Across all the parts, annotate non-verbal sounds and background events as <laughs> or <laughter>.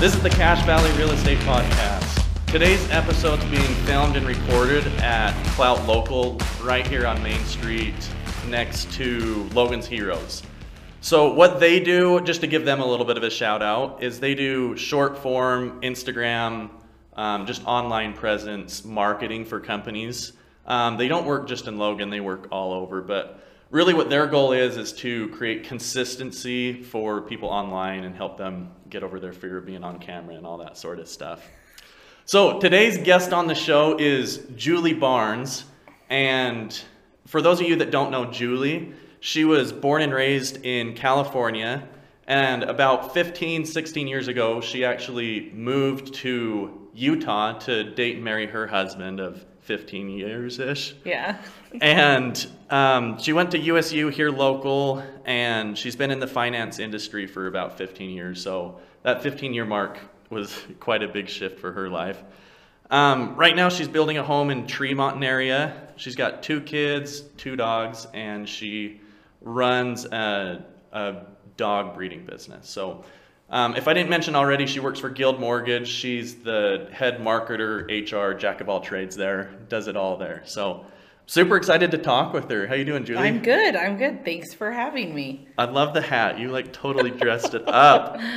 This is the Cache Valley Real Estate Podcast. Today's episode is being filmed and recorded at Clout Local right here on Main Street next to Logan's Heroes. So, what they do, just to give them a little bit of a shout out, is they do short form Instagram, um, just online presence marketing for companies. Um, they don't work just in Logan, they work all over. But really, what their goal is, is to create consistency for people online and help them get over their fear of being on camera and all that sort of stuff. So, today's guest on the show is Julie Barnes. And for those of you that don't know Julie, she was born and raised in California. And about 15, 16 years ago, she actually moved to Utah to date and marry her husband of 15 years ish. Yeah. and um, she went to USU here local, and she's been in the finance industry for about 15 years. So that 15 year mark was <laughs> quite a big shift for her life. Um, right now, she's building a home in Tremont area. She's got two kids, two dogs, and she runs a, a dog breeding business. So um, if I didn't mention already, she works for Guild Mortgage. She's the head marketer, HR, jack of all trades there, does it all there. So super excited to talk with her. How you doing, Julie? I'm good. I'm good. Thanks for having me. I love the hat. You like totally dressed it up. <laughs>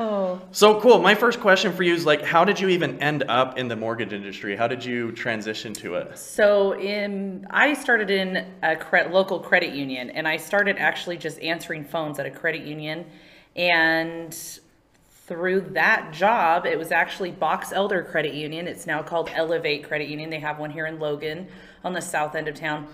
Oh. So cool. My first question for you is like, how did you even end up in the mortgage industry? How did you transition to it? So in I started in a cre- local credit union, and I started actually just answering phones at a credit union, and through that job, it was actually Box Elder Credit Union. It's now called Elevate Credit Union. They have one here in Logan on the south end of town.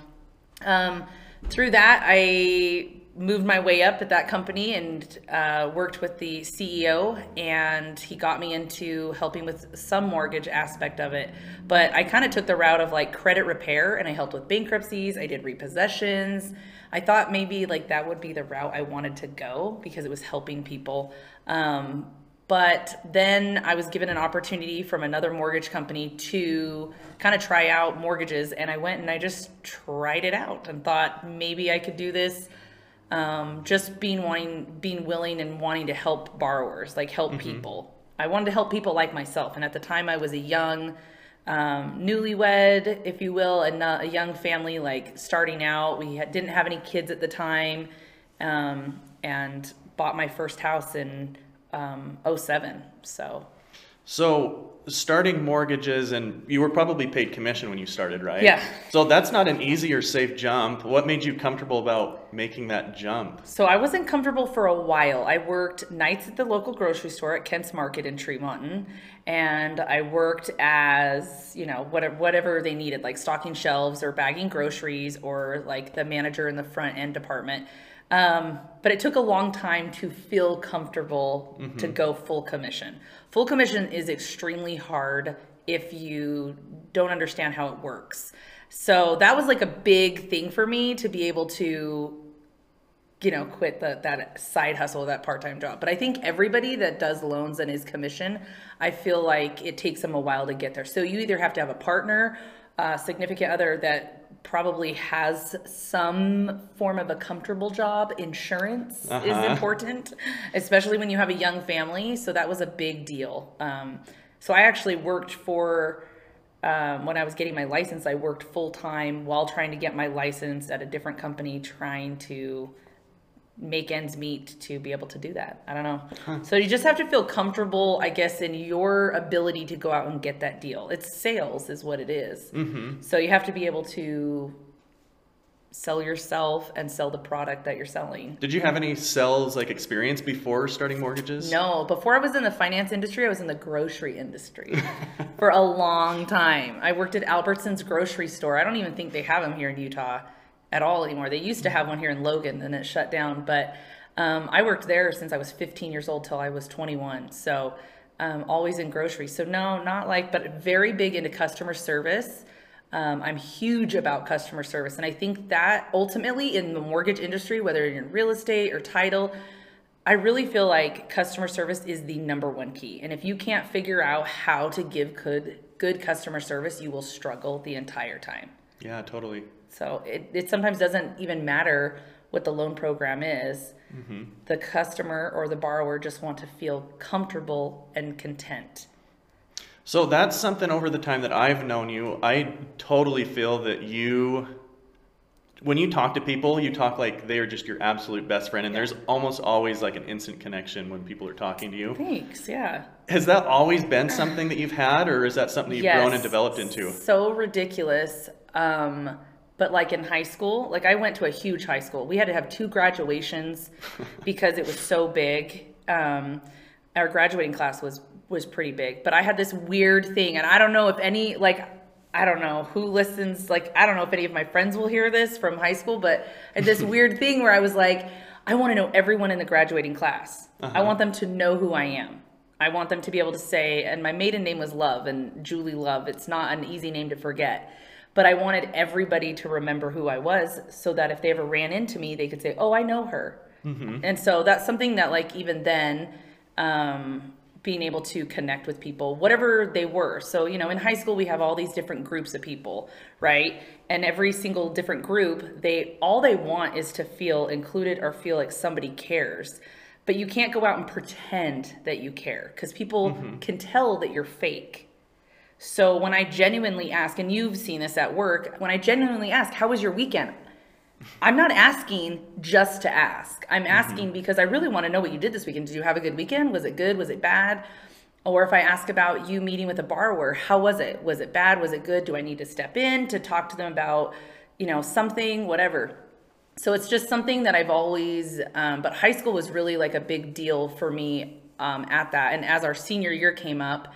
Um, through that, I moved my way up at that company and uh, worked with the CEO, and he got me into helping with some mortgage aspect of it. But I kind of took the route of like credit repair, and I helped with bankruptcies. I did repossessions. I thought maybe like that would be the route I wanted to go because it was helping people. Um, but then I was given an opportunity from another mortgage company to kind of try out mortgages, and I went and I just tried it out and thought maybe I could do this. Um, just being wanting, being willing, and wanting to help borrowers, like help mm-hmm. people. I wanted to help people like myself, and at the time I was a young, um, newlywed, if you will, and a young family, like starting out. We didn't have any kids at the time, um, and bought my first house in um, 07. So. So starting mortgages and you were probably paid commission when you started, right? Yeah. So that's not an easy or safe jump. What made you comfortable about making that jump? So I wasn't comfortable for a while. I worked nights at the local grocery store at Kent's Market in Tremonton and I worked as, you know, whatever whatever they needed, like stocking shelves or bagging groceries or like the manager in the front end department. Um, but it took a long time to feel comfortable mm-hmm. to go full commission. Full commission is extremely hard if you don't understand how it works. So that was like a big thing for me to be able to you know quit the, that side hustle that part-time job but i think everybody that does loans and is commission i feel like it takes them a while to get there so you either have to have a partner a significant other that probably has some form of a comfortable job. Insurance uh-huh. is important, especially when you have a young family. So that was a big deal. Um, so I actually worked for. Um, when I was getting my license, I worked full time while trying to get my license at a different company, trying to make ends meet to be able to do that. I don't know. Huh. So you just have to feel comfortable, I guess, in your ability to go out and get that deal. It's sales, is what it is. Mm-hmm. So you have to be able to sell yourself and sell the product that you're selling. Did you have any sales like experience before starting mortgages? No, before I was in the finance industry, I was in the grocery industry <laughs> for a long time. I worked at Albertsons grocery store. I don't even think they have them here in Utah at all anymore. They used to have one here in Logan, and it shut down. But um, I worked there since I was 15 years old till I was 21. So um, always in groceries. So no, not like, but very big into customer service. Um, I'm huge about customer service, and I think that ultimately in the mortgage industry, whether you're in real estate or title, I really feel like customer service is the number one key. And if you can't figure out how to give good good customer service, you will struggle the entire time. Yeah, totally. So it, it sometimes doesn't even matter what the loan program is. The customer or the borrower just want to feel comfortable and content. So that's something over the time that I've known you, I totally feel that you, when you talk to people, you talk like they are just your absolute best friend, and there's almost always like an instant connection when people are talking to you. Thanks, yeah. Has that always been something that you've had, or is that something you've grown and developed into? So ridiculous. Um, but like in high school, like I went to a huge high school. We had to have two graduations <laughs> because it was so big. Um, our graduating class was was pretty big, but I had this weird thing, and I don't know if any like I don't know who listens. Like I don't know if any of my friends will hear this from high school, but I had this <laughs> weird thing where I was like, I want to know everyone in the graduating class. I Uh-huh. want them to know who I am. I want them to be able to say, and my maiden name was Love, and Julie Love. It's not an easy name to forget. But I wanted everybody to remember who I was so that if they ever ran into me, they could say, Oh, I know her. And so that's something that, like, even then, um, being able to connect with people, whatever they were. So, you know, in high school, we have all these different groups of people, right? And every single different group, they all they want is to feel included or feel like somebody cares. But you can't go out and pretend that you care because people can tell that you're fake. So when I genuinely ask, and you've seen this at work, when I genuinely ask, how was your weekend? I'm not asking just to ask. I'm asking because I really want to know what you did this weekend. Did you have a good weekend? Was it good? Was it bad? Or if I ask about you meeting with a borrower, how was it? Was it bad? Was it good? Do I need to step in to talk to them about, you know, something, whatever? So it's just something that I've always, um, but high school was really like a big deal for me um, at that. And as our senior year came up,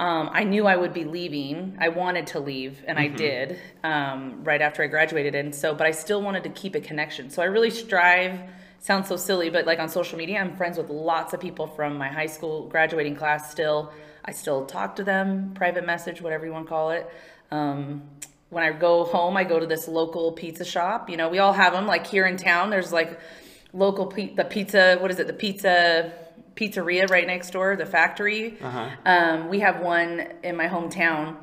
um, I knew I would be leaving. I wanted to leave, and I did um, right after I graduated. And so, but I still wanted to keep a connection. So I really strive. Sounds so silly, but like on social media, I'm friends with lots of people from my high school graduating class. Still, I still talk to them, private message, whatever you want to call it. Um, when I go home, I go to this local pizza shop. You know, we all have them. Like here in town, there's like local pe- the pizza. What is it? The pizza pizzeria right next door, the factory. Um, we have one in my hometown.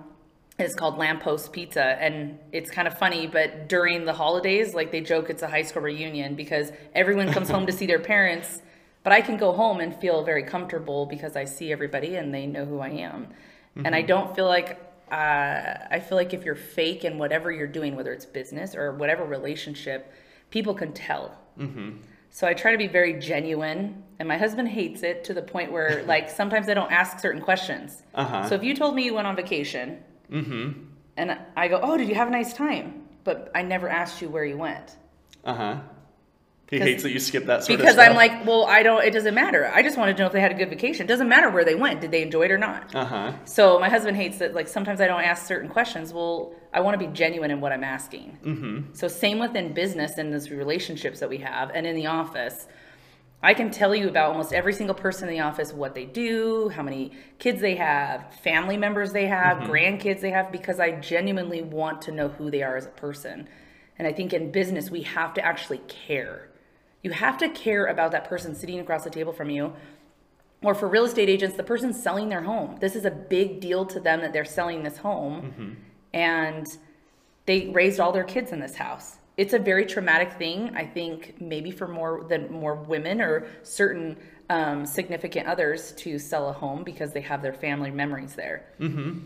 It's called Lamppost Pizza, and it's kind of funny. But during the holidays, like they joke, it's a high school reunion because everyone comes home to see their parents. But I can go home and feel very comfortable because I see everybody and they know who I am, and I don't feel like. Uh, I feel like if you're fake in whatever you're doing, whether it's business or whatever relationship, people can tell. So I try to be very genuine, and my husband hates it to the point where, <laughs> like, sometimes I don't ask certain questions. Uh-huh. So if you told me you went on vacation, and I go, "Oh, did you have a nice time?" But I never asked you where you went Uh huh. He hates that you skip that sort because. I'm like, "Well, I don't. It doesn't matter. I just wanted to know if they had a good vacation. It doesn't matter where they went. Did they enjoy it or not?" Uh huh. So my husband hates that. Like sometimes I don't ask certain questions. Well, I want to be genuine in what I'm asking. Mm-hmm. So same within business and those relationships that we have, and in the office, I can tell you about almost every single person in the office, what they do, how many kids they have, family members they have, mm-hmm. grandkids they have, because I genuinely want to know who they are as a person. And I think in business we have to actually care. You have to care about that person sitting across the table from you or for real estate agents, the person selling their home. This is a big deal to them that they're selling this home. Mm-hmm. And they raised all their kids in this house. It's a very traumatic thing, I think, maybe for more than more women or certain um, significant others to sell a home because they have their family memories there. Mm-hmm.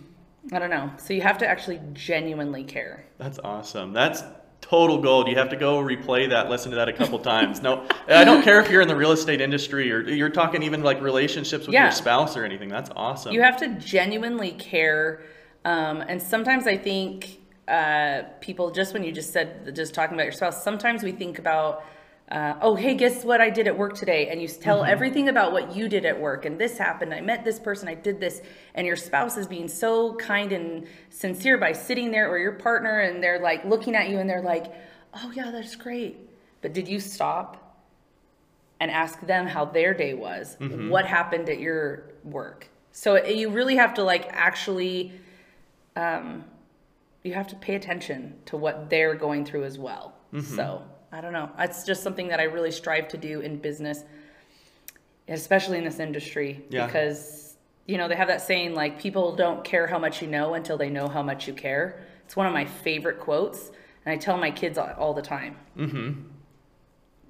I don't know. So you have to actually genuinely care. That's awesome. That's total gold. You have to go replay that, listen to that a couple times. No, I don't care if you're in the real estate industry or you're talking even like relationships with Yeah. your spouse or anything. That's awesome. You have to genuinely care. Um, and sometimes I think uh, people, just when you just said, just talking about your spouse, sometimes we think about, uh, oh, hey, guess what I did at work today? And you tell everything about what you did at work. And this happened. I met this person. I did this. And your spouse is being so kind and sincere by sitting there or your partner and they're like looking at you and they're like, oh, yeah, that's great. But did you stop and ask them how their day was? What happened at your work? So it- you really have to like actually, um, you have to pay attention to what they're going through as well. Mm-hmm. So I don't know. It's just something that I really strive to do in business, especially in this industry, Yeah. because you know they have that saying like people don't care how much you know until they know how much you care. It's one of my favorite quotes, and I tell my kids all the time. Mm-hmm.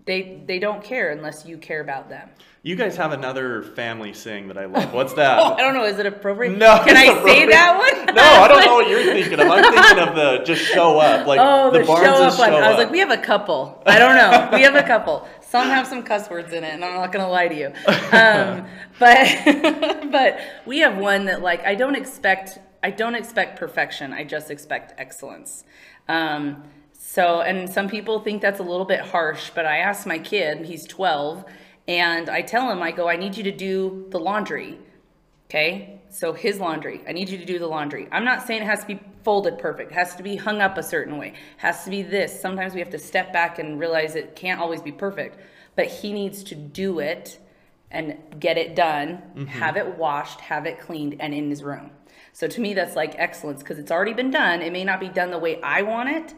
They they don't care unless you care about them. You guys have another family saying that I love. What's <laughs> Oh, that? I don't know. Is it appropriate? No, Can I say that one? <laughs> No, I don't know what you're <laughs> thinking of. I'm thinking of the just show up, like Oh, the, the show up one. show I was up. like, we have a couple. I don't know. we have a couple. Some have some cuss words in it, and I'm not gonna lie to you. Um, but but we have one that like I don't expect. I don't expect perfection. I just expect excellence. Um, so, and some people think that's a little bit harsh, but I asked my kid. He's 12, and I tell him, I go, I need you to do the laundry. Okay, so his laundry. I need you to do the laundry. I'm not saying it has to be folded perfect. It has to be hung up a certain way. It has to be this. Sometimes we have to step back and realize it can't always be perfect. But he needs to do it and get it done, mm-hmm. have it washed, have it cleaned, and in his room. So to me, that's like excellence because it's already been done. It may not be done the way I want it,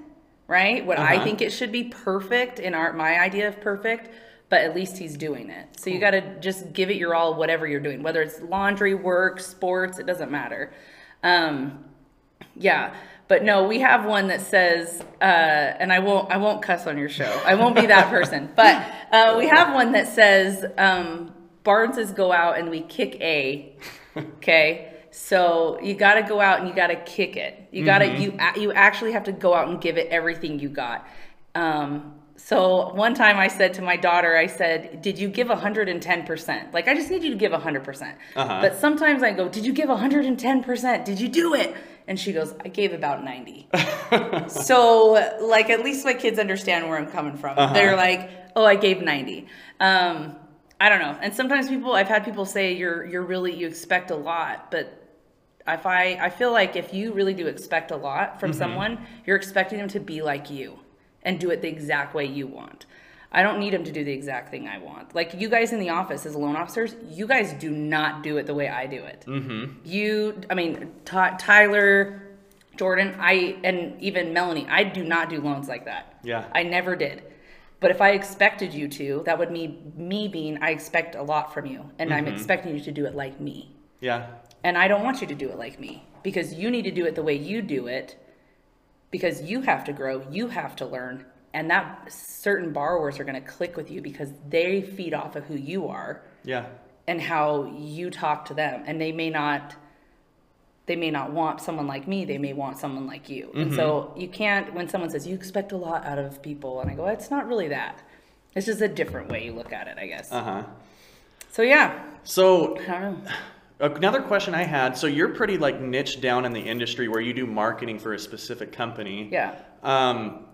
right? What I Uh-huh. think it should be perfect in our my idea of perfect, but at least he's doing it. So you got to just give it your all, whatever you're doing, whether it's laundry, work, sports, it doesn't matter. Um, yeah, but no, we have one that says, uh, and I won't, I won't cuss on your show. I won't be that person. <laughs> But uh, we have one that says, um, Barneses go out and we kick A. <laughs> Okay. So you got to go out and you got to kick it. You got to you a- you actually have to go out and give it everything you got. Um, so one time I said to my daughter, I said, "Did you give 110%? Like I just need you to give 100%." Uh-huh. But sometimes I go, "Did you give 110%? Did you do it?" And she goes, "I gave about 90." <laughs> so like at least my kids understand where I'm coming from. Uh-huh. They're like, "Oh, I gave 90." Um, I don't know. And sometimes people, I've had people say, "You're you're really you expect a lot," but if I I feel like if you really do expect a lot from someone, you're expecting them to be like you and do it the exact way you want. I don't need them to do the exact thing I want. Like you guys in the office as loan officers, you guys do not do it the way I do it. Mm-hmm. You, I mean, Ty Tyler, Jordan, I, and even Melanie, I do not do loans like that. Yeah. I never did. But if I expected you to, that would mean me being I expect a lot from you, and I'm expecting you to do it like me. yeah. And I don't want you to do it like me because you need to do it the way you do it because you have to grow, you have to learn, and that certain borrowers are going to click with you because they feed off of who you are Yeah. and how you talk to them. And they may not they may not want someone like me they may want someone like you. And so you can't when someone says you expect a lot out of people and i go it's not really that. It's just a different way you look at it i guess. Uh huh. so yeah. So i don't know another question I had. So you're pretty like niche down in the industry where you do marketing for a specific company. yeah Um,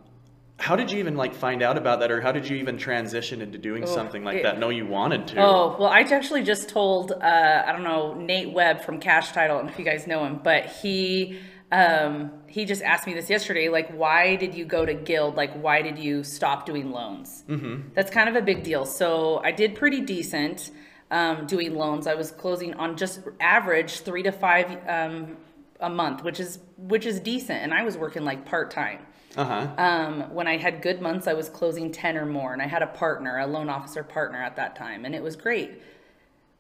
how did you even like find out about that, or how did you even transition into doing Oh, something like it- that? No, you wanted to. Oh, well, I actually just told, uh, I don't know, Nate Webb from Cache Title, I don't know if you guys know him, but he, um, he just asked me this yesterday, like, why did you go to Guild? Like, why did you stop doing loans? Mm-hmm. That's kind of a big deal. So I did pretty decent um, doing loans. I was closing on just average three to five um, a month, which is which is decent, and I was working like part time. Uh huh. Um, when I had good months, I was closing 10 or more, and I had a partner, a loan officer partner at that time, and it was great.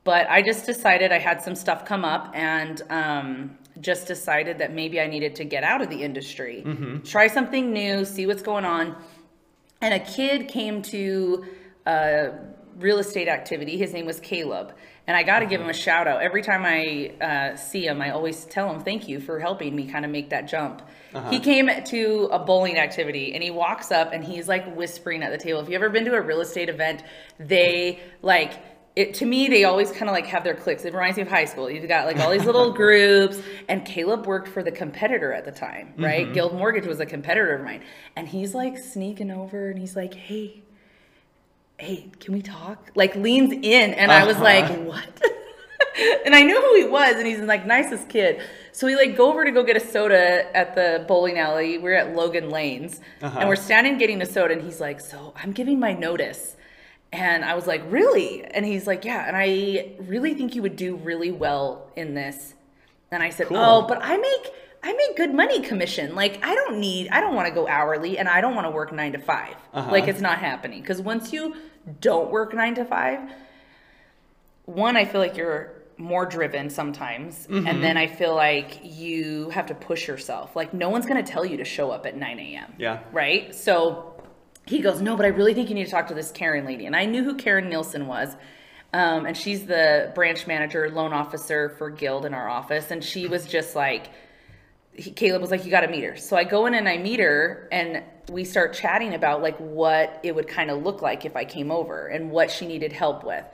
But I just decided I had some stuff come up and um, just decided that maybe I needed to get out of the industry, try something new, see what's going on. And a kid came to a real estate activity. His name was Caleb. And I got to give him a mm-hmm. shout out. Every time I uh, see him, I always tell him, thank you for helping me kind of make that jump. He uh-huh. came to a bowling activity and he walks up and he's like whispering at the table. If you ever been to a real estate event, they like, it, to me, they always kind of like have their cliques. It reminds me of high school. You've got like all these little <laughs> groups, and Caleb worked for the competitor at the time, right? Mm-hmm. Guild Mortgage was a competitor of mine, and he's like sneaking over, and he's like, "Hey, hey, can we talk?" Like leans in, and I was Uh-huh. like, "What?" <laughs> and I knew who he was, and he's like nicest kid. So we like go over to go get a soda at the bowling alley. We're at Logan Lanes, Uh-huh. and we're standing getting a soda, and he's like, "So I'm giving my notice." And I was like, "Really?" And he's like, "Yeah." And I really think you would do really well in this. And I said, Cool. "Oh, but I make I make good money commission. Like I don't need I don't want to go hourly, and I don't want to work nine to 5 Uh-huh. Like it's not happening. Because once you don't work nine to five, one, I feel like you're more driven sometimes, Mm-hmm. and then I feel like you have to push yourself. Like no one's gonna tell you to show up at nine a.m Yeah. right? So he goes, No, but I really think you need to talk to this Karen lady. And I knew who Karen Nielsen was. Um, and she's the branch manager, loan officer for Guild in our office. And she was just like, he, Caleb was like, You got to meet her. So I go in and I meet her, and we start chatting about like what it would kind of look like if I came over and what she needed help with.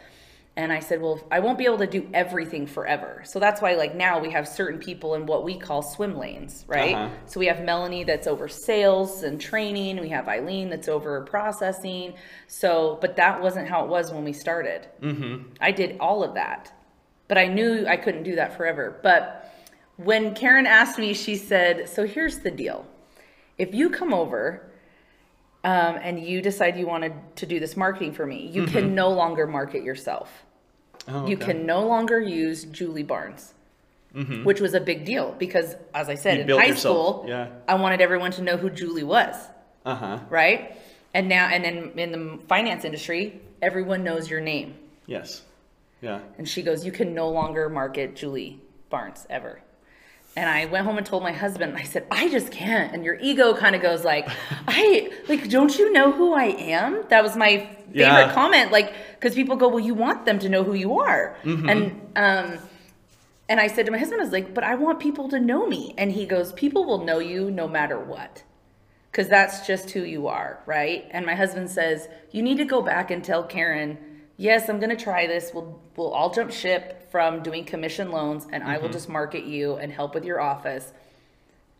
And I said, well, I won't be able to do everything forever. So that's why, like, now we have certain people in what we call swim lanes, right? Uh-huh. So we have Melanie that's over sales and training. We have Eileen that's over processing. So, but that wasn't how it was when we started. Mm-hmm. I did all of that, but I knew I couldn't do that forever. But when Karen asked me, she said, So here's the deal. If you come over um, and you decide you wanted to do this marketing for me, you can no longer market yourself. Oh, You can no longer use Julie Barnes, which was a big deal because, as I said, Mm-hmm. You in high yourself, school, yeah. I wanted everyone to know who Julie was, Uh huh. right? And now, and then in the finance industry, everyone knows your name. Yes. Yeah. And she goes, You can no longer market Julie Barnes ever. And I went home and told my husband, I said, I just can't. And your ego kind of goes like, <laughs> I like, don't you know who I am? That was my favorite Yeah. comment. Like, because people go, Well, you want them to know who you are. And um and I said to my husband, I was like, but I want people to know me. And he goes, People will know you no matter what. Because that's just who you are, right? And my husband says, You need to go back and tell Karen, yes, I'm gonna try this. We'll we'll all jump ship from doing commission loans and I will mm-hmm. just market you and help with your office.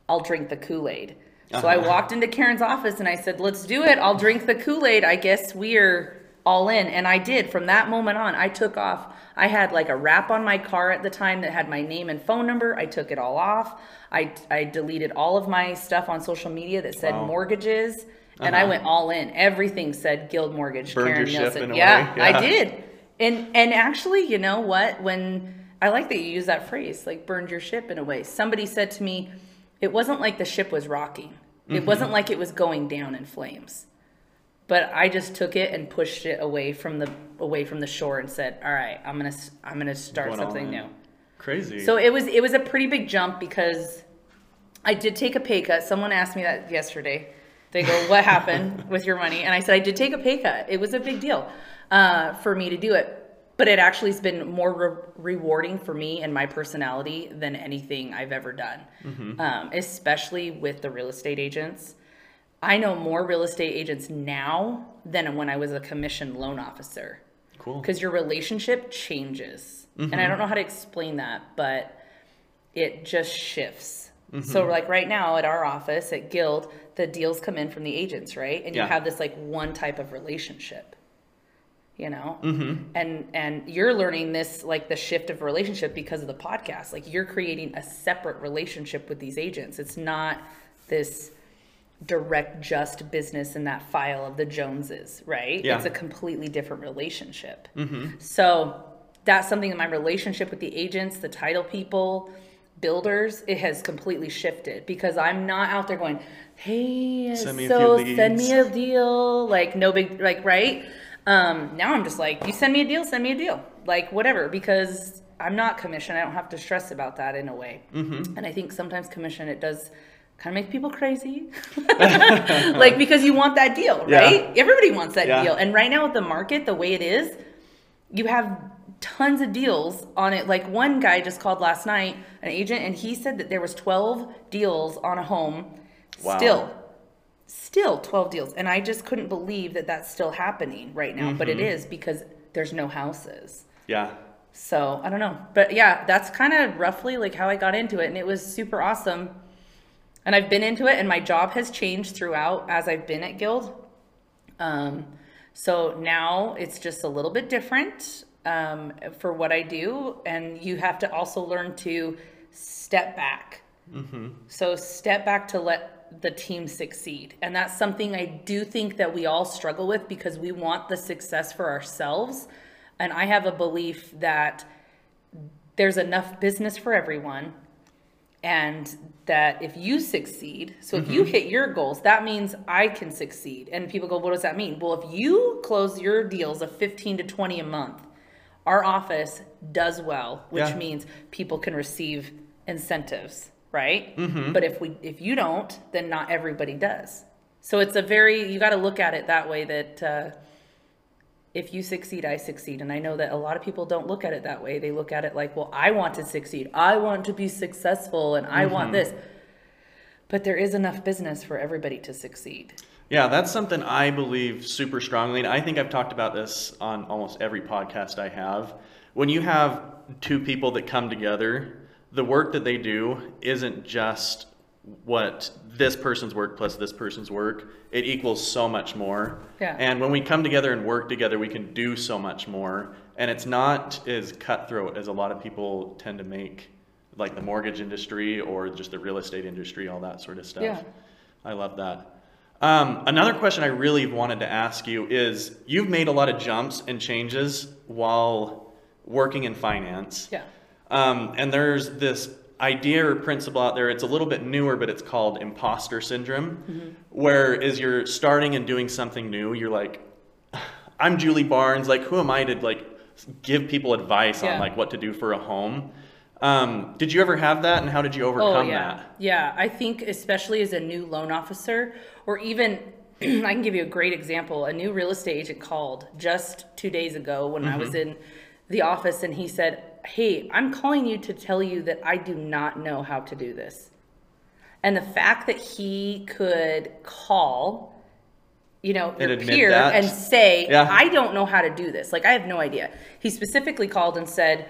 I'll drink the Kool-Aid. So I uh-huh. walked into Karen's office and I said, Let's do it. I'll drink the Kool-Aid. I guess we're all in. And I did. From that moment on, I took off. I had like a wrap on my car at the time that had my name and phone number. I took it all off. I, I deleted all of my stuff on social media that said Wow. mortgages. And I Uh-huh. went all in. Everything said Guild Mortgage, Burned Karen Nielsen. in a yeah, way, I did. And and actually, you know what? When I like that you use that phrase, like burned your ship in a way. Somebody said to me, it wasn't like the ship was rocking. It Mm-hmm. wasn't like it was going down in flames. But I just took it and pushed it away from the away from the shore and said, "All right, I'm gonna s- I'm gonna start Going something new." Crazy. So it was it was a pretty big jump because I did take a pay cut. Someone asked me that yesterday. They go, "What happened with your money?" And I said, "I did take a pay cut. It was a big deal uh, for me to do it, but it actually has been more re- rewarding for me and my personality than anything I've ever done, um, especially with the real estate agents." I know more real estate agents now than when I was a commission loan officer cool. because your relationship changes. And I don't know how to explain that, but it just shifts. So like right now at our office at Guild, the deals come in from the agents, right? And Yeah. you have this like one type of relationship. You know? Mm-hmm. And and you're learning this like the shift of relationship because of the podcast. Like you're creating a separate relationship with these agents. It's not this direct just business in that file of the Joneses, right? Yeah. It's a completely different relationship. Mm-hmm. So that's something in my relationship with the agents, the title people, builders, it has completely shifted because I'm not out there going, hey, Send me so send me a deal. Like, no big, like, right? Um, now I'm just like, you send me a deal, send me a deal. Like, whatever, because I'm not commission. I don't have to stress about that in a way. Mm-hmm. And I think sometimes commission, it does kind of make people crazy. <laughs> like, because you want that deal, Yeah. right? Everybody wants that Yeah. deal. And right now with the market, the way it is, you have tons of deals on it. Like one guy just called last night, an agent, and he said that there was 12 deals on a home. Wow. Still, still 12 deals. And I just couldn't believe that that's still happening right now. But it Mm-hmm. is because there's no houses. yeah. So I don't know. But yeah, that's kind of roughly like how I got into it. And it was super awesome. And I've been into it, and my job has changed throughout as I've been at Guild. Um, so now it's just a little bit different um, for what I do. And you have to also learn to step back. So step back to let the team succeed. And that's something I do think that we all struggle with because we want the success for ourselves. And I have a belief that there's enough business for everyone and that if you succeed so if you hit your goals that means i can succeed and people go what does that mean well if you close your deals of 15 to 20 a month our office does well which Yeah. means people can receive incentives right but if we if you don't then not everybody does So it's a very, you got to look at it that way that uh, if you succeed, I succeed. And I know that a lot of people don't look at it that way. They look at it like, well, I want to succeed. I want to be successful and I want this. But there is enough business for everybody to succeed. Yeah, that's something I believe super strongly. And I think I've talked about this on almost every podcast I have. When you have two people that come together, the work that they do isn't just what this person's work plus this person's work. It equals so much more. Yeah. And when we come together and work together, we can do so much more. And it's not as cutthroat as a lot of people tend to make, like the mortgage industry or just the real estate industry, all that sort of stuff. Yeah. I love that. Um, another question I really wanted to ask you is you've made a lot of jumps and changes while working in finance. Yeah. Um, and there's this idea or principle out there, it's a little bit newer, but it's called imposter syndrome, where as you're starting and doing something new, you're like, I'm Julie Barnes, like who am I to like give people advice Yeah. on like what to do for a home? Um, did you ever have that and how did you overcome oh, yeah. that? Yeah, I think especially as a new loan officer, or even <clears throat> I can give you a great example. A new real estate agent called just two days ago when I was Mm-hmm. in the office, and he said, "Hey, I'm calling you to tell you that I do not know how to do this." And the fact that he could call, you know, your peer that. and say, Yeah. "I don't know how to do this. Like I have no idea." He specifically called and said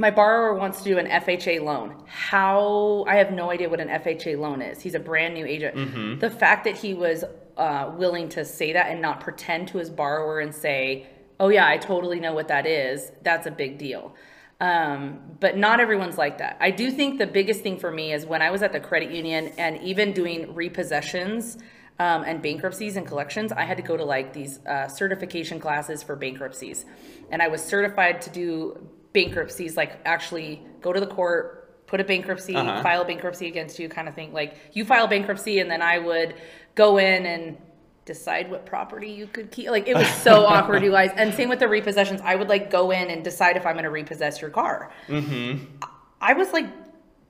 my borrower wants to do an FHA loan. How I have no idea what an FHA loan is. He's a brand new agent. The fact that he was uh, willing to say that and not pretend to his borrower and say, "Oh yeah, I totally know what that is," that's a big deal. Um, but not everyone's like that. I do think the biggest thing for me is when I was at the credit union and even doing repossessions um, and bankruptcies and collections, I had to go to like these uh, certification classes for bankruptcies. And I was certified to do bankruptcies, like actually go to the court, put a bankruptcy, Uh-huh. file bankruptcy against you, kind of thing. Like you file bankruptcy, and then I would go in and decide what property you could keep. Like it was so <laughs> awkward, you guys. And same with the repossessions. I would like go in and decide if I'm going to repossess your car. Mm-hmm. I was like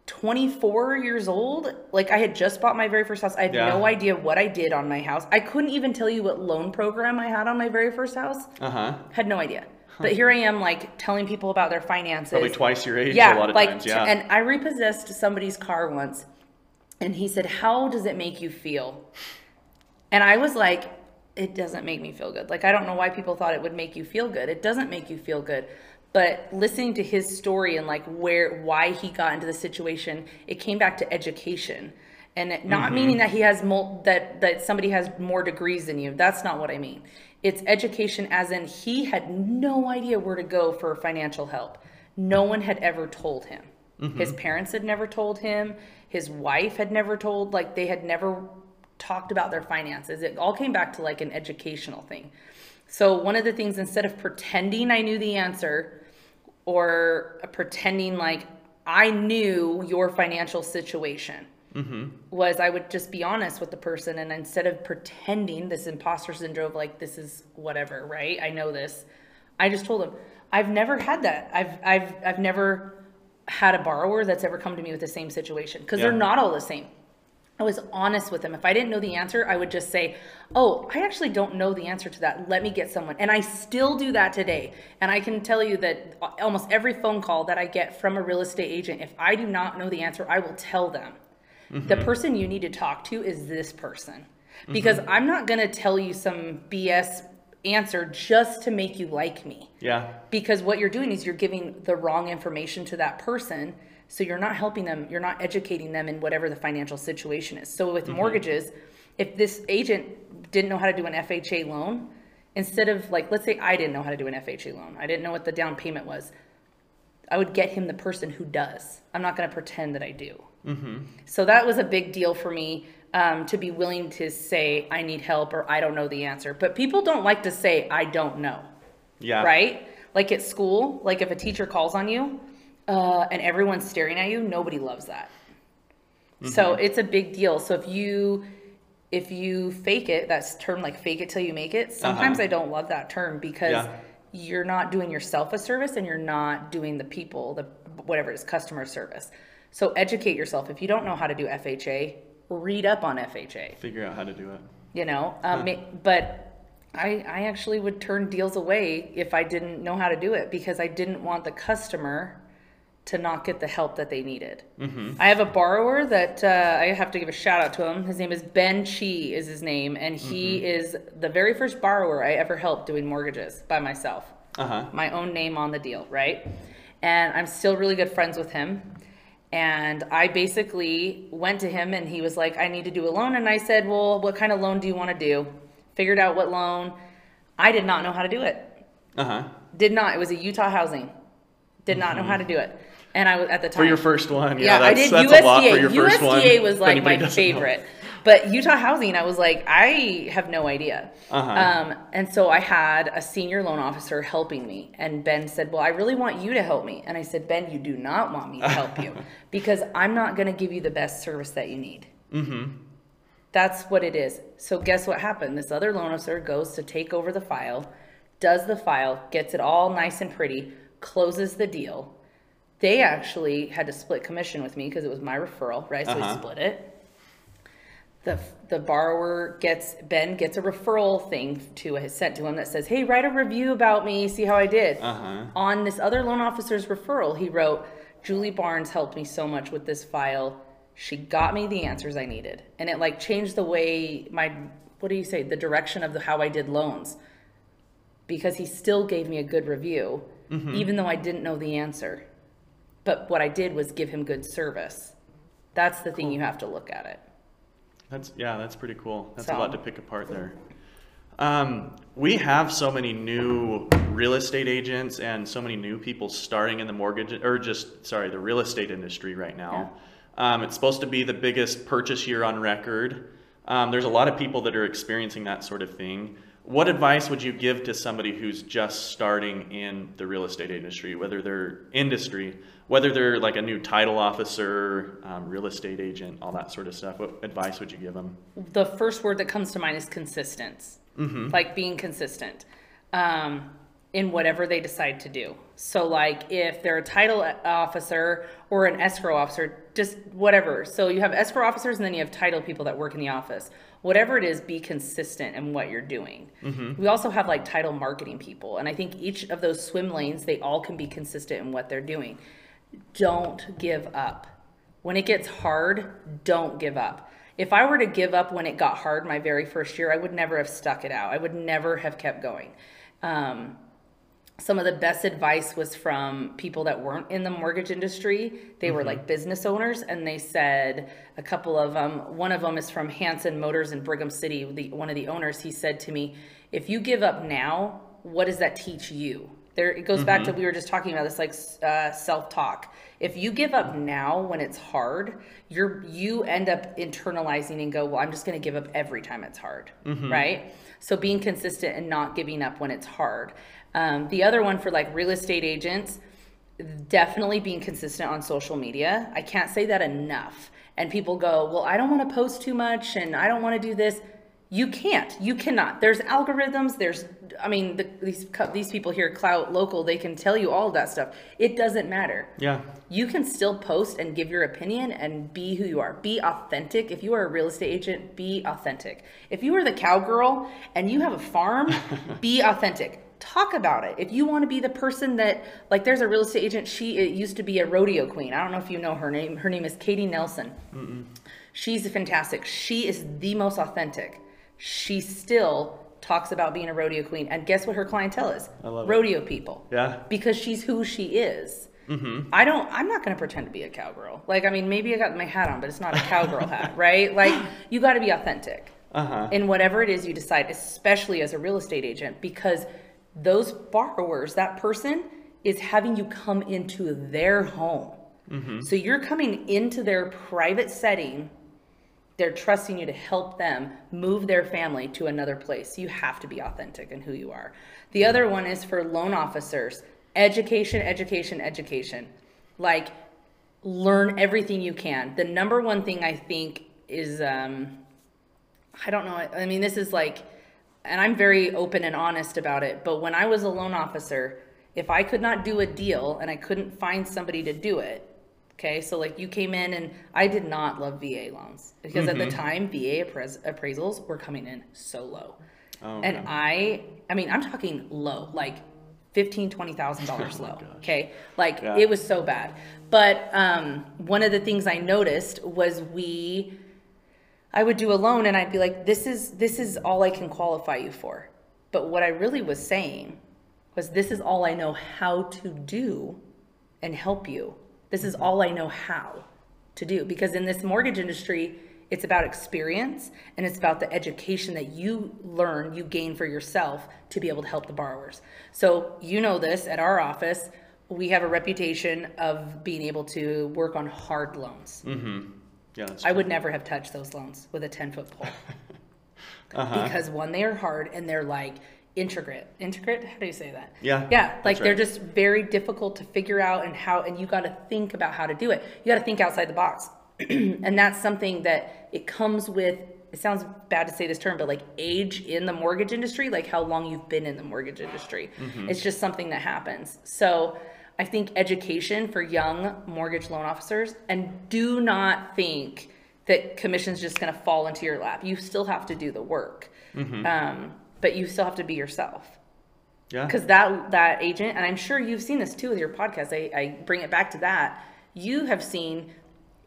24 years old. Like I had just bought my very first house. I had Yeah. no idea what I did on my house. I couldn't even tell you what loan program I had on my very first house. Uh huh. Had no idea. But here I am, like telling people about their finances. Probably twice your age yeah, a lot of like, times. Yeah. And I repossessed somebody's car once, and he said, "How does it make you feel?" And I was like, "It doesn't make me feel good. Like I don't know why people thought it would make you feel good. It doesn't make you feel good." But listening to his story and like where why he got into the situation, it came back to education. And it, Mm-hmm. not meaning that he has mul- that that somebody has more degrees than you. That's not what I mean. It's education as in he had no idea where to go for financial help. No one had ever told him. Mm-hmm. His parents had never told him. His wife had never told like they had never talked about their finances. It all came back to like an educational thing. So one of the things instead of pretending I knew the answer or pretending like I knew your financial situation Mm-hmm. was I would just be honest with the person and instead of pretending this imposter syndrome like this is whatever, right? I know this. I just told them I've never had that. I've I've I've never had a borrower that's ever come to me with the same situation because Yeah. they're not all the same. I was honest with them. If I didn't know the answer, I would just say, "Oh, I actually don't know the answer to that. Let me get someone." And I still do that today. And I can tell you that almost every phone call that I get from a real estate agent, if I do not know the answer, I will tell them. The person you need to talk to is this person. Because mm-hmm. I'm not going to tell you some BS answer just to make you like me. Yeah. because what you're doing is you're giving the wrong information to that person so you're not helping them you're not educating them in whatever the financial situation is. So with mm-hmm. mortgages if this agent didn't know how to do an FHA loan instead of like let's say I didn't know how to do an FHA loan I didn't know what the down payment was I would get him the person who does. I'm not going to pretend that I do so that was a big deal for me um, to be willing to say I need help or I don't know the answer but people don't like to say I don't know Yeah. right? Like at school, like if a teacher calls on you uh, and everyone's staring at you, nobody loves that. So Mm-hmm. it's a big deal. So if you if you fake it, that's term like fake it till you make it. Sometimes Uh-huh. I don't love that term because Yeah. you're not doing yourself a service and you're not doing the people the whatever it is customer service. So educate yourself. If you don't know how to do FHA, read up on FHA Figure out how to do it. you know um, but I, I actually would turn deals away if i didn't know how to do it because i didn't want the customer to not get the help that they needed i have a borrower that uh, i have to give a shout out to him his name is ben chi is his name and he is the very first borrower i ever helped doing mortgages by myself Uh huh. my own name on the deal, right? And I'm still really good friends with him. And I basically went to him and he was like, I need to do a loan. And I said, Well, what kind of loan do you want to do? Figured out what loan. I did not know how to do it. Uh huh. Did not. It was a Utah housing. Did not know how to do it. And I was at the time. For your first one, yeah, Yeah, that's, I did that's USDA. a lot for your first USDA was like my doesn't know. But Utah Housing, I was like, I have no idea. Uh-huh. Um, and so I had a senior loan officer helping me. And Ben said, Well, I really want you to help me. And I said, Ben, you do not want me to <laughs> help you because I'm not going to give you the best service that you need. Mm-hmm. That's what it is. So guess what happened? This other loan officer goes to take over the file, does the file, gets it all nice and pretty, closes the deal. They actually had to split commission with me because it was my referral, right? So Uh-huh. we split it. The, the borrower gets Ben gets a referral thing to his sent to him that says, "Hey, write a review about me, see how I did." Uh-huh. On this other loan officer's referral, he wrote, "Julie Barnes helped me so much with this file. She got me the answers I needed, and it like changed the way my what do you say the direction of the, how I did loans." Because he still gave me a good review, even though I didn't know the answer. But what I did was give him good service. That's the thing you have to look at it. That's yeah, that's pretty cool. That's a lot to pick apart there. Um, we have so many new real estate agents and so many new people starting in the mortgage or just sorry, the real estate industry right now. Um, it's supposed to be the biggest purchase year on record. Um, there's a lot of people that are experiencing that sort of thing. What advice would you give to somebody who's just starting in the real estate industry, whether they're industry, whether they're like a new title officer, um, real estate agent, all that sort of stuff? What advice would you give them? the first word that comes to mind is consistent. Like being consistent um, in whatever they decide to do. So, like if they're a title officer or an escrow officer, just whatever. So, you have escrow officers and then you have title people that work in the office. Whatever it is, be consistent in what you're doing. We also have like title marketing people. And I think each of those swim lanes, they all can be consistent in what they're doing. Don't give up. When it gets hard, don't give up. If I were to give up when it got hard my very first year, I would never have stuck it out. I would never have kept going. Um, some of the best advice was from people that weren't in the mortgage industry. They were like business owners, and they said a couple of them. One of them is from Hanson Motors in Brigham City. The, one of the owners, he said to me, "If you give up now, what does that teach you?" There, it goes back to we were just talking about this, like uh, self-talk. If you give up now when it's hard, you're you end up internalizing and go, "Well, I'm just going to give up every time it's hard," right? So being consistent and not giving up when it's hard. Um, the other one for like real estate agents, definitely being consistent on social media. I can't say that enough. And people go, well, I don't want to post too much and I don't want to do this. You can't. You cannot. There's algorithms. There's, I mean, the, these these people here, Clout Local, they can tell you all of that stuff. It doesn't matter. Yeah. You can still post and give your opinion and be who you are. Be authentic. If you are a real estate agent, be authentic. If you are the cowgirl and you have a farm, <laughs> be authentic. Talk about it. If you want to be the person that, like, there's a real estate agent. She it used to be a rodeo queen. I don't know if you know her name. Her name is Katie Nelson. Mm. She's fantastic. She is the most authentic. She still talks about being a rodeo queen. And guess what her clientele is? I love it. rodeo people Yeah. because she's who she is. I don't. I'm not going to pretend to be a cowgirl. Like, I mean, maybe I got my hat on, but it's not a cowgirl hat, <laughs> right? Like, you got to be authentic Uh huh. in whatever it is you decide, especially as a real estate agent, because those borrowers, that person, is having you come into their home. So you're coming into their private setting. They're trusting you to help them move their family to another place. You have to be authentic in who you are. The other one is for loan officers education, education, education. Like, learn everything you can. The number one thing I think is, um, I don't know, I mean, this is like, and I'm very open and honest about it, but when I was a loan officer, if I could not do a deal and I couldn't find somebody to do it, Okay, so like you came in and I did not love VA loans because at the time VA apprais- appraisals were coming in so low. Oh, And. I, I mean, I'm talking low, like fifteen, twenty thousand dollars <laughs> low. Okay, like Oh Yeah. it was so bad. But um, one of the things I noticed was we, I would do a loan and I'd be like, this is this is all I can qualify you for. But what I really was saying was, this is all I know how to do and help you. This is all I know how to do because in this mortgage industry, it's about experience and it's about the education that you learn, you gain for yourself to be able to help the borrowers. So, you know this at our office, we have a reputation of being able to work on hard loans. Mm-hmm. Yeah, that's I would never have touched those loans with a 10 foot pole. <laughs> Uh-huh. Because one, they are hard and they're like intricate. Intricate? How do you say that? Yeah, Yeah. Like they're just very difficult to figure out and how, and you got to think about how to do it. You got to think outside the box. <clears throat> and that's something that it comes with. It sounds bad to say this term, but like age in the mortgage industry, like how long you've been in the mortgage industry. It's just something that happens. So I think education for young mortgage loan officers, and do not think that commission's just going to fall into your lap. You still have to do the work, um, but you still have to be yourself. Yeah. because that that agent and i'm sure you've seen this too with your podcast I, I bring it back to that. You have seen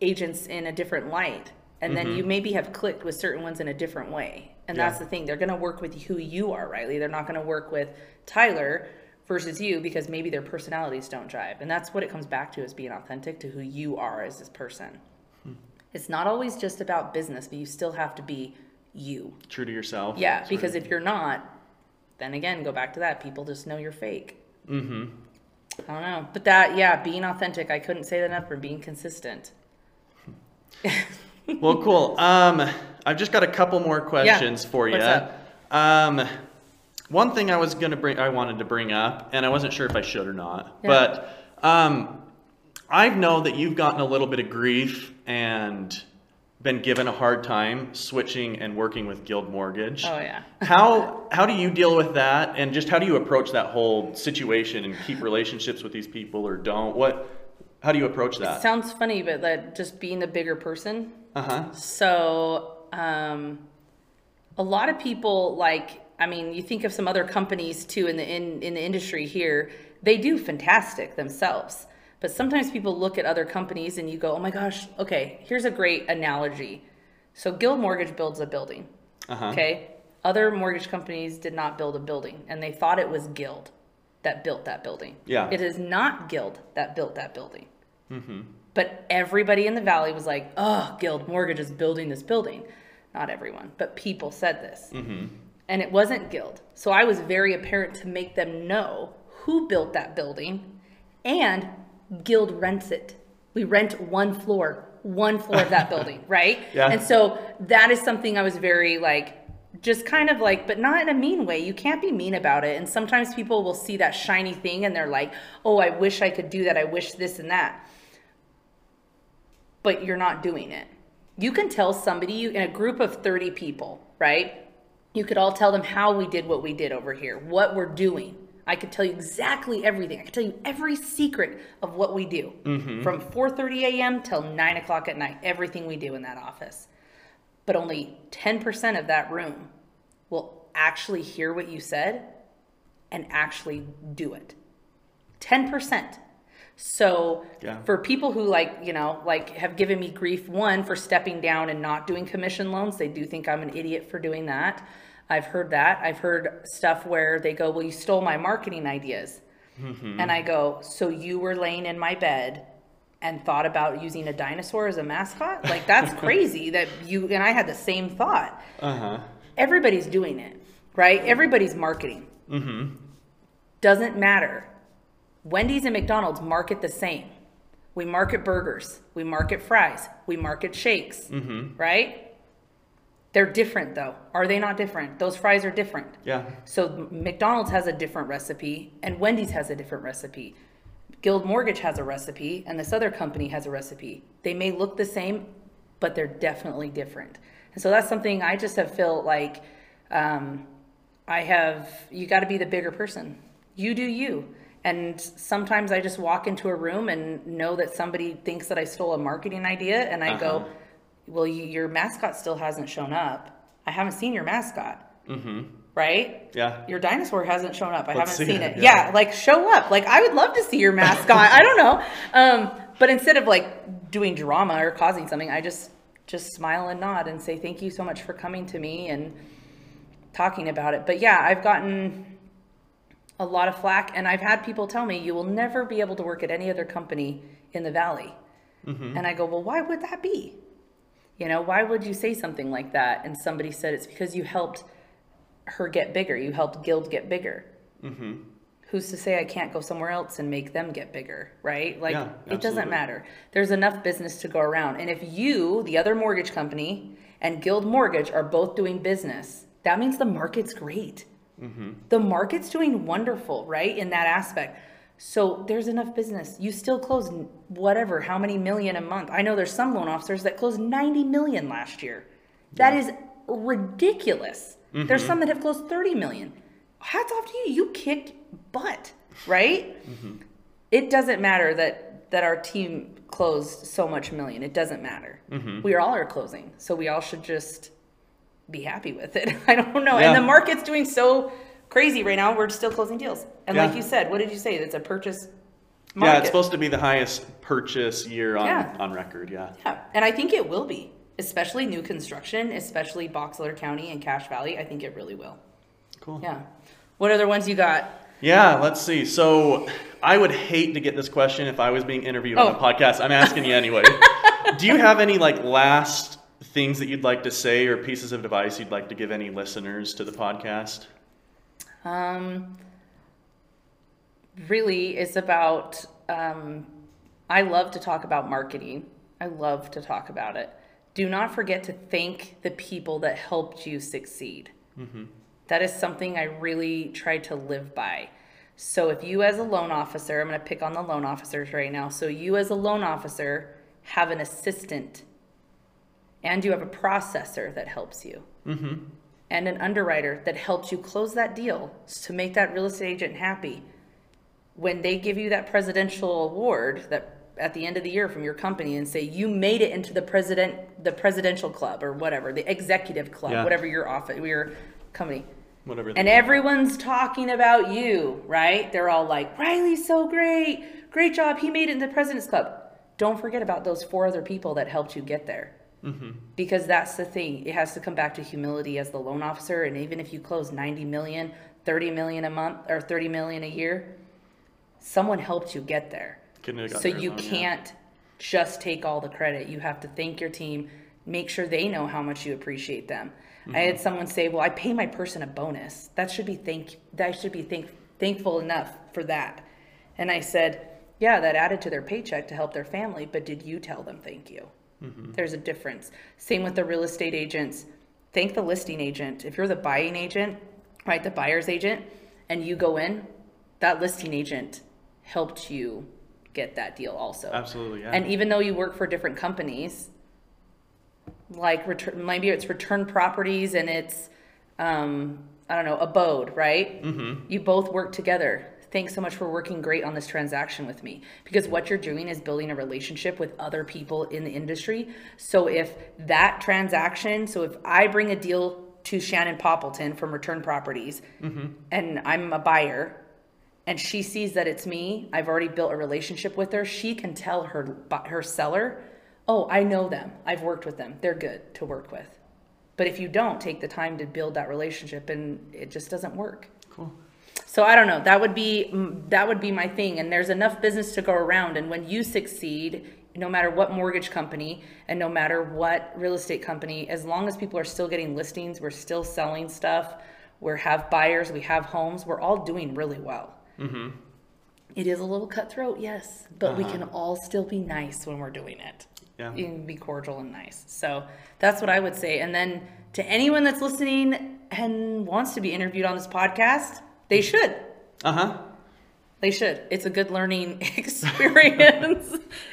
agents in a different light and then mm-hmm. you maybe have clicked with certain ones in a different way. And that's the thing they're going to work with who you are riley. They're not going to work with tyler versus you because maybe their personalities don't drive and that's what it comes back to is being authentic to who you are as this person. Hmm. It's not always just about business but you still have to be you True to yourself. yeah, because of. if you're not, then again, go back to that. People just know you're fake. Mm-hmm. I don't know. But that, yeah, being authentic, I couldn't say that enough for being consistent. <laughs> Well, cool. Um, I've just got a couple more questions for you. What's up? Um, one thing I was gonna bring, I wanted to bring up, and I wasn't sure if I should or not, Yeah. but um, I know that you've gotten a little bit of grief and been given a hard time switching and working with Guild Mortgage. Oh, yeah. <laughs> how how do you deal with that, and just how do you approach that whole situation and keep relationships with these people or don't? What how do you approach that? Sounds funny, but that just being a bigger person. Uh huh. So, um, a lot of people like, I mean, you think of some other companies too in the in, in the industry here, they do fantastic themselves. But sometimes people look at other companies and you go, oh my gosh, okay, here's a great analogy. So Guild Mortgage builds a building. Uh-huh. Okay. Other mortgage companies did not build a building and they thought it was Guild that built that building. Yeah. It is not Guild that built that building. But everybody in the valley was like, oh, Guild Mortgage is building this building. Not everyone, but people said this. And it wasn't Guild. So I was very apparent to make them know who built that building and Guild rents it. We rent one floor, one floor of that <laughs> building, right? Yeah. And so that is something I was very like, just kind of like, but not in a mean way. You can't be mean about it. And sometimes people will see that shiny thing and they're like, oh, I wish I could do that. I wish this and that but you're not doing it. You can tell somebody in a group of 30 people, right? You could all tell them how we did what we did over here, what we're doing. I could tell you exactly everything. I could tell you every secret of what we do mm-hmm. from 4:30 a.m. till 9 o'clock at night. Everything we do in that office, but only 10% of that room will actually hear what you said and actually do it. 10%. So Yeah. for people who like, you know, like have given me grief one for stepping down and not doing commission loans, they do think I'm an idiot for doing that. I've heard that. I've heard stuff where they go, "Well, you stole my marketing ideas." Mm-hmm. And I go, "So you were laying in my bed and thought about using a dinosaur as a mascot? Like that's <laughs> crazy that you and I had the same thought." Uh huh. everybody's doing it, right? Everybody's marketing. Mm-hmm. Doesn't matter. Wendy's and McDonald's market the same. We market burgers, we market fries, we market shakes, mm-hmm. right? They're different though. Are they not different? Those fries are different. Yeah. So McDonald's has a different recipe and Wendy's has a different recipe. Guild Mortgage has a recipe and this other company has a recipe. They may look the same, but they're definitely different. And so that's something I just have felt like um, I have, you got to be the bigger person. You do you. And sometimes I just walk into a room and know that somebody thinks that I stole a marketing idea, and I Uh-huh. go, "Well, you, your mascot still hasn't shown up. I haven't seen your mascot." Mm-hmm. Right? Yeah. Your dinosaur hasn't shown up. I Let's haven't see seen it, it. yeah. Yeah. like show up. Like I would love to see your mascot. I don't know. Um, but instead of like doing drama or causing something, I just just smile and nod and say thank you so much for coming to me and talking about it. But yeah, I've gotten a lot of flack and I've had people tell me you will never be able to work at any other company in the valley. And I go, "Well, why would that be?" You know, why would you say something like that? And somebody said it's because you helped her get bigger. You helped Guild get bigger. Mm-hmm. Who's to say I can't go somewhere else and make them get bigger, right? Like, Yeah, it doesn't matter. There's enough business to go around. And if you, the other mortgage company, and Guild Mortgage are both doing business, that means the market's great. Mm-hmm. The market's doing wonderful, right? In that aspect. So there's enough business. You still close whatever, how many million a month? I know there's some loan officers that closed 90 million last year. That is ridiculous. Mm-hmm. There's some that have closed 30 million. Hats off to you. You kicked butt, right? Mm-hmm. It doesn't matter that that our team closed so much million. It doesn't matter. Mm-hmm. We all are closing. So we all should just be happy with it. <laughs> I don't know. Yeah. And the market's doing so crazy right now. We're still closing deals. And like you said, what did you say? It's a purchase Yeah, it's supposed to be the highest purchase year on, Yeah. on record. Yeah. Yeah, and I think it will be, especially new construction, especially Box Elder County and Cache Valley. I think it really will. Cool. Yeah. What other ones you got? Yeah, let's see. So I would hate to get this question if I was being interviewed on Oh. a podcast. I'm asking you anyway. <laughs> Do you have any like last things that you'd like to say or pieces of advice you'd like to give any listeners to the podcast? Um, really, it's about. Um, I love to talk about marketing. I love to talk about it. Do not forget to thank the people that helped you succeed. That is something I really try to live by. So if you as a loan officer, I'm going to pick on the loan officers right now. So you as a loan officer have an assistant and you have a processor that helps you and an underwriter that helps you close that deal to make that real estate agent happy. When they give you that presidential award that at the end of the year from your company and say you made it into the president the presidential club or whatever, the executive club, Yeah. whatever your office your company. Whatever. And everyone's talking about you, right? They're all like, Riley's so great. Great job. He made it in the President's Club. Don't forget about those four other people that helped you get there. Because that's the thing. It has to come back to humility as the loan officer. And even if you close 90 million, 30 million a month, or 30 million a year, someone helped you get there. Couldn't have got So you alone, can't just take all the credit. You have to thank your team, make sure they know how much you appreciate them. I Mm-hmm. had someone say, "Well, I pay my person a bonus. That should be thank that should be thank thankful enough for that." And I said, "Yeah, that added to their paycheck to help their family, but did you tell them thank you?" Mm-hmm. There's a difference. Same with the real estate agents. Thank the listing agent. If you're the buying agent, right, the buyer's agent, and you go in, that listing agent helped you get that deal also. Absolutely, yeah. And even though you work for different companies, like return, maybe it's return properties and it's, um, I don't know, abode, right? Mm-hmm. You both work together. Thanks so much for working great on this transaction with me. Because what you're doing is building a relationship with other people in the industry. So if that transaction, so if I bring a deal to Shannon Poppleton from Return Properties mm-hmm. and I'm a buyer, and she sees that it's me, I've already built a relationship with her. She can tell her her seller, "Oh, I know them. I've worked with them. They're good to work with." But if you don't take the time to build that relationship, and it just doesn't work. Cool. So I don't know. That would be that would be my thing. And there's enough business to go around. And when you succeed, no matter what mortgage company and no matter what real estate company, as long as people are still getting listings, we're still selling stuff, we have buyers, we have homes, we're all doing really well. Mm-hmm. It is a little cutthroat, yes, but we can uh-huh. all still be nice when we're doing it. Yeah. You can be cordial and nice. So that's what I would say. And then to anyone that's listening and wants to be interviewed on this podcast, they should. Uh huh. They should. It's a good learning <laughs> experience.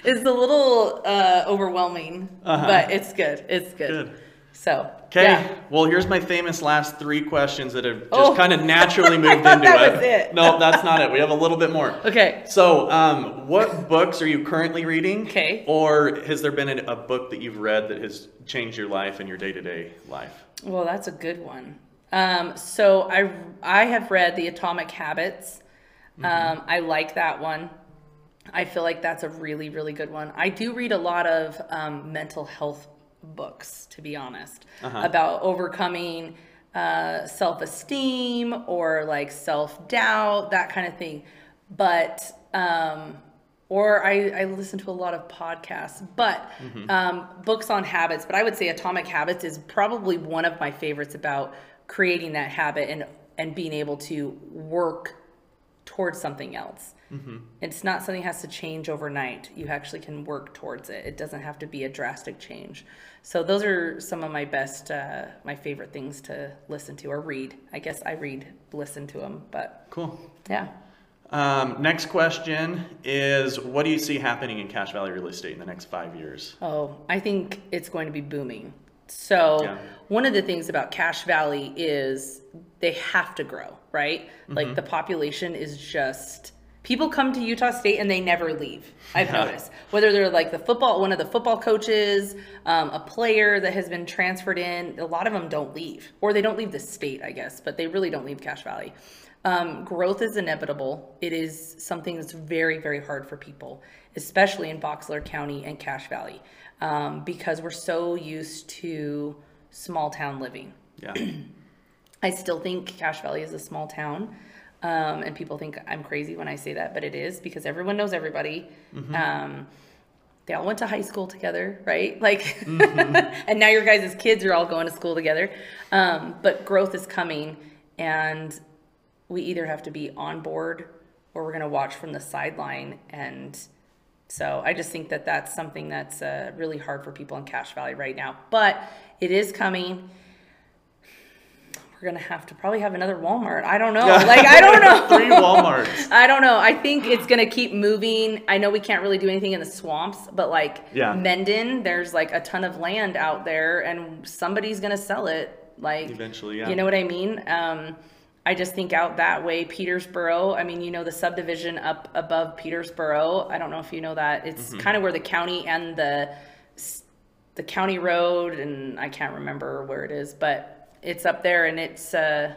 it's a little uh, overwhelming, Uh-huh. but it's good. It's good. Good. So Okay. yeah. Well, here's my famous last three questions that have just Oh. kind of <laughs> naturally moved into it. it. No, that's not it. We have a little bit more. Okay. So, um, what books are you currently reading? Okay. Or has there been a, a book that you've read that has changed your life and your day to day life? Well, that's a good one. Um, so I I have read The Atomic Habits. Um, I like that one. I feel like that's a really really good one. I do read a lot of um, mental health books, to be honest, about overcoming uh, self esteem or like self doubt, that kind of thing. But um, or I, I listen to a lot of podcasts, but um, books on habits. But I would say Atomic Habits is probably one of my favorites about creating that habit and and being able to work towards something else. It's not something that has to change overnight. You actually can work towards it. It doesn't have to be a drastic change. So those are some of my best, uh, my favorite things to listen to or read. I guess I read, listen to them, but Cool. yeah. Um, next question is What do you see happening in Cache Valley real estate in the next five years? Oh, I think it's going to be booming. So Yeah. one of the things about Cache Valley is they have to grow, right? Mm-hmm. Like the population is just people come to Utah State and they never leave. I've noticed whether they're like the football, one of the football coaches, um, a player that has been transferred in. A lot of them don't leave, or they don't leave the state, I guess, but they really don't leave Cache Valley. Um, growth is inevitable. It is something that's very, very hard for people, especially in Box Elder County and Cache Valley, um, because we're so used to small town living. Yeah. <clears throat> I still think Cache Valley is a small town. Um, and people think I'm crazy when I say that, but it is because everyone knows everybody. Um, they all went to high school together, right? <laughs> Like, <laughs> and now your guys' kids are all going to school together. Um, but growth is coming, and we either have to be on board or we're going to watch from the sideline. And so I just think that that's something that's uh, really hard for people in Cache Valley right now. But it is coming we're gonna have to probably have another Walmart. I don't know. <laughs> Like I don't know. Three Walmarts. <laughs> I don't know. I think it's gonna keep moving. I know we can't really do anything in the swamps, but like Yeah. Mendon, there's like a ton of land out there, and somebody's gonna sell it. Like Eventually, yeah. You know what I mean? Um, I just think out that way, Petersboro. I mean, you know the subdivision up above Petersboro. I don't know if you know that. It's Mm-hmm. kind of where the county and the the county road, and I can't remember where it is, but it's up there, and it's uh,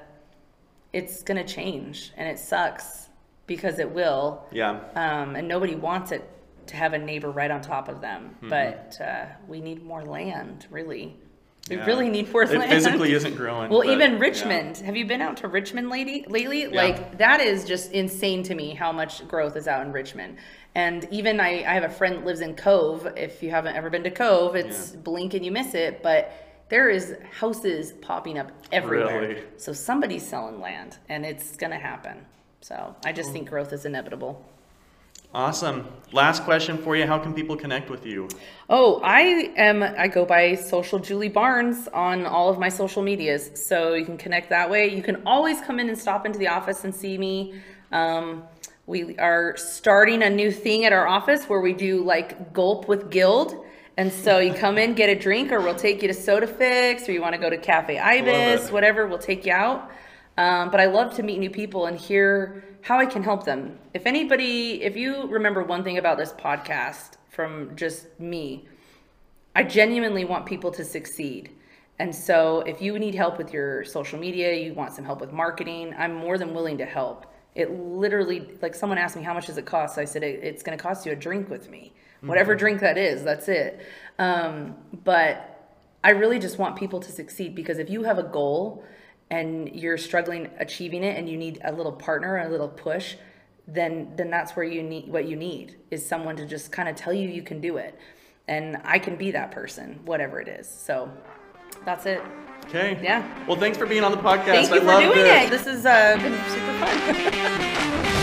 it's gonna change, and it sucks because it will, Yeah. um, and nobody wants it to have a neighbor right on top of them. Mm-hmm. But uh, we need more land, really. We Yeah. really need more land. It physically isn't growing. Well, but, even yeah. Richmond. Have you been out to Richmond lately? Lately, like that is just insane to me how much growth is out in Richmond. And even I, I have a friend that lives in Cove. If you haven't ever been to Cove, it's blink and you miss it. But there is houses popping up everywhere. Really? So somebody's selling land, and it's gonna happen. So I just think growth is inevitable. Awesome. Last question for you. How can people connect with you? Oh, I am. I go by Social Julie Barnes on all of my social medias, so you can connect that way. You can always come in and stop into the office and see me. Um, we are starting a new thing at our office where we do like gulp with Guild. And so you come in, get a drink, or we'll take you to Soda Fix, or you want to go to Caffe Ibis, whatever, we'll take you out. Um, but I love to meet new people and hear how I can help them. If anybody, if you remember one thing about this podcast from just me, I genuinely want people to succeed. And so if you need help with your social media, you want some help with marketing, I'm more than willing to help. It literally, like someone asked me, how much does it cost? I said, "It- it's going to cost you a drink with me. Whatever drink that is, that's it. Um, but I really just want people to succeed because if you have a goal and you're struggling achieving it and you need a little partner, a little push, then then that's where you need what you need is someone to just kind of tell you you can do it. And I can be that person, whatever it is. So that's it. Okay. Yeah. Well, thanks for being on the podcast. Thank I you for loved doing it. it. This has uh, been super fun. <laughs>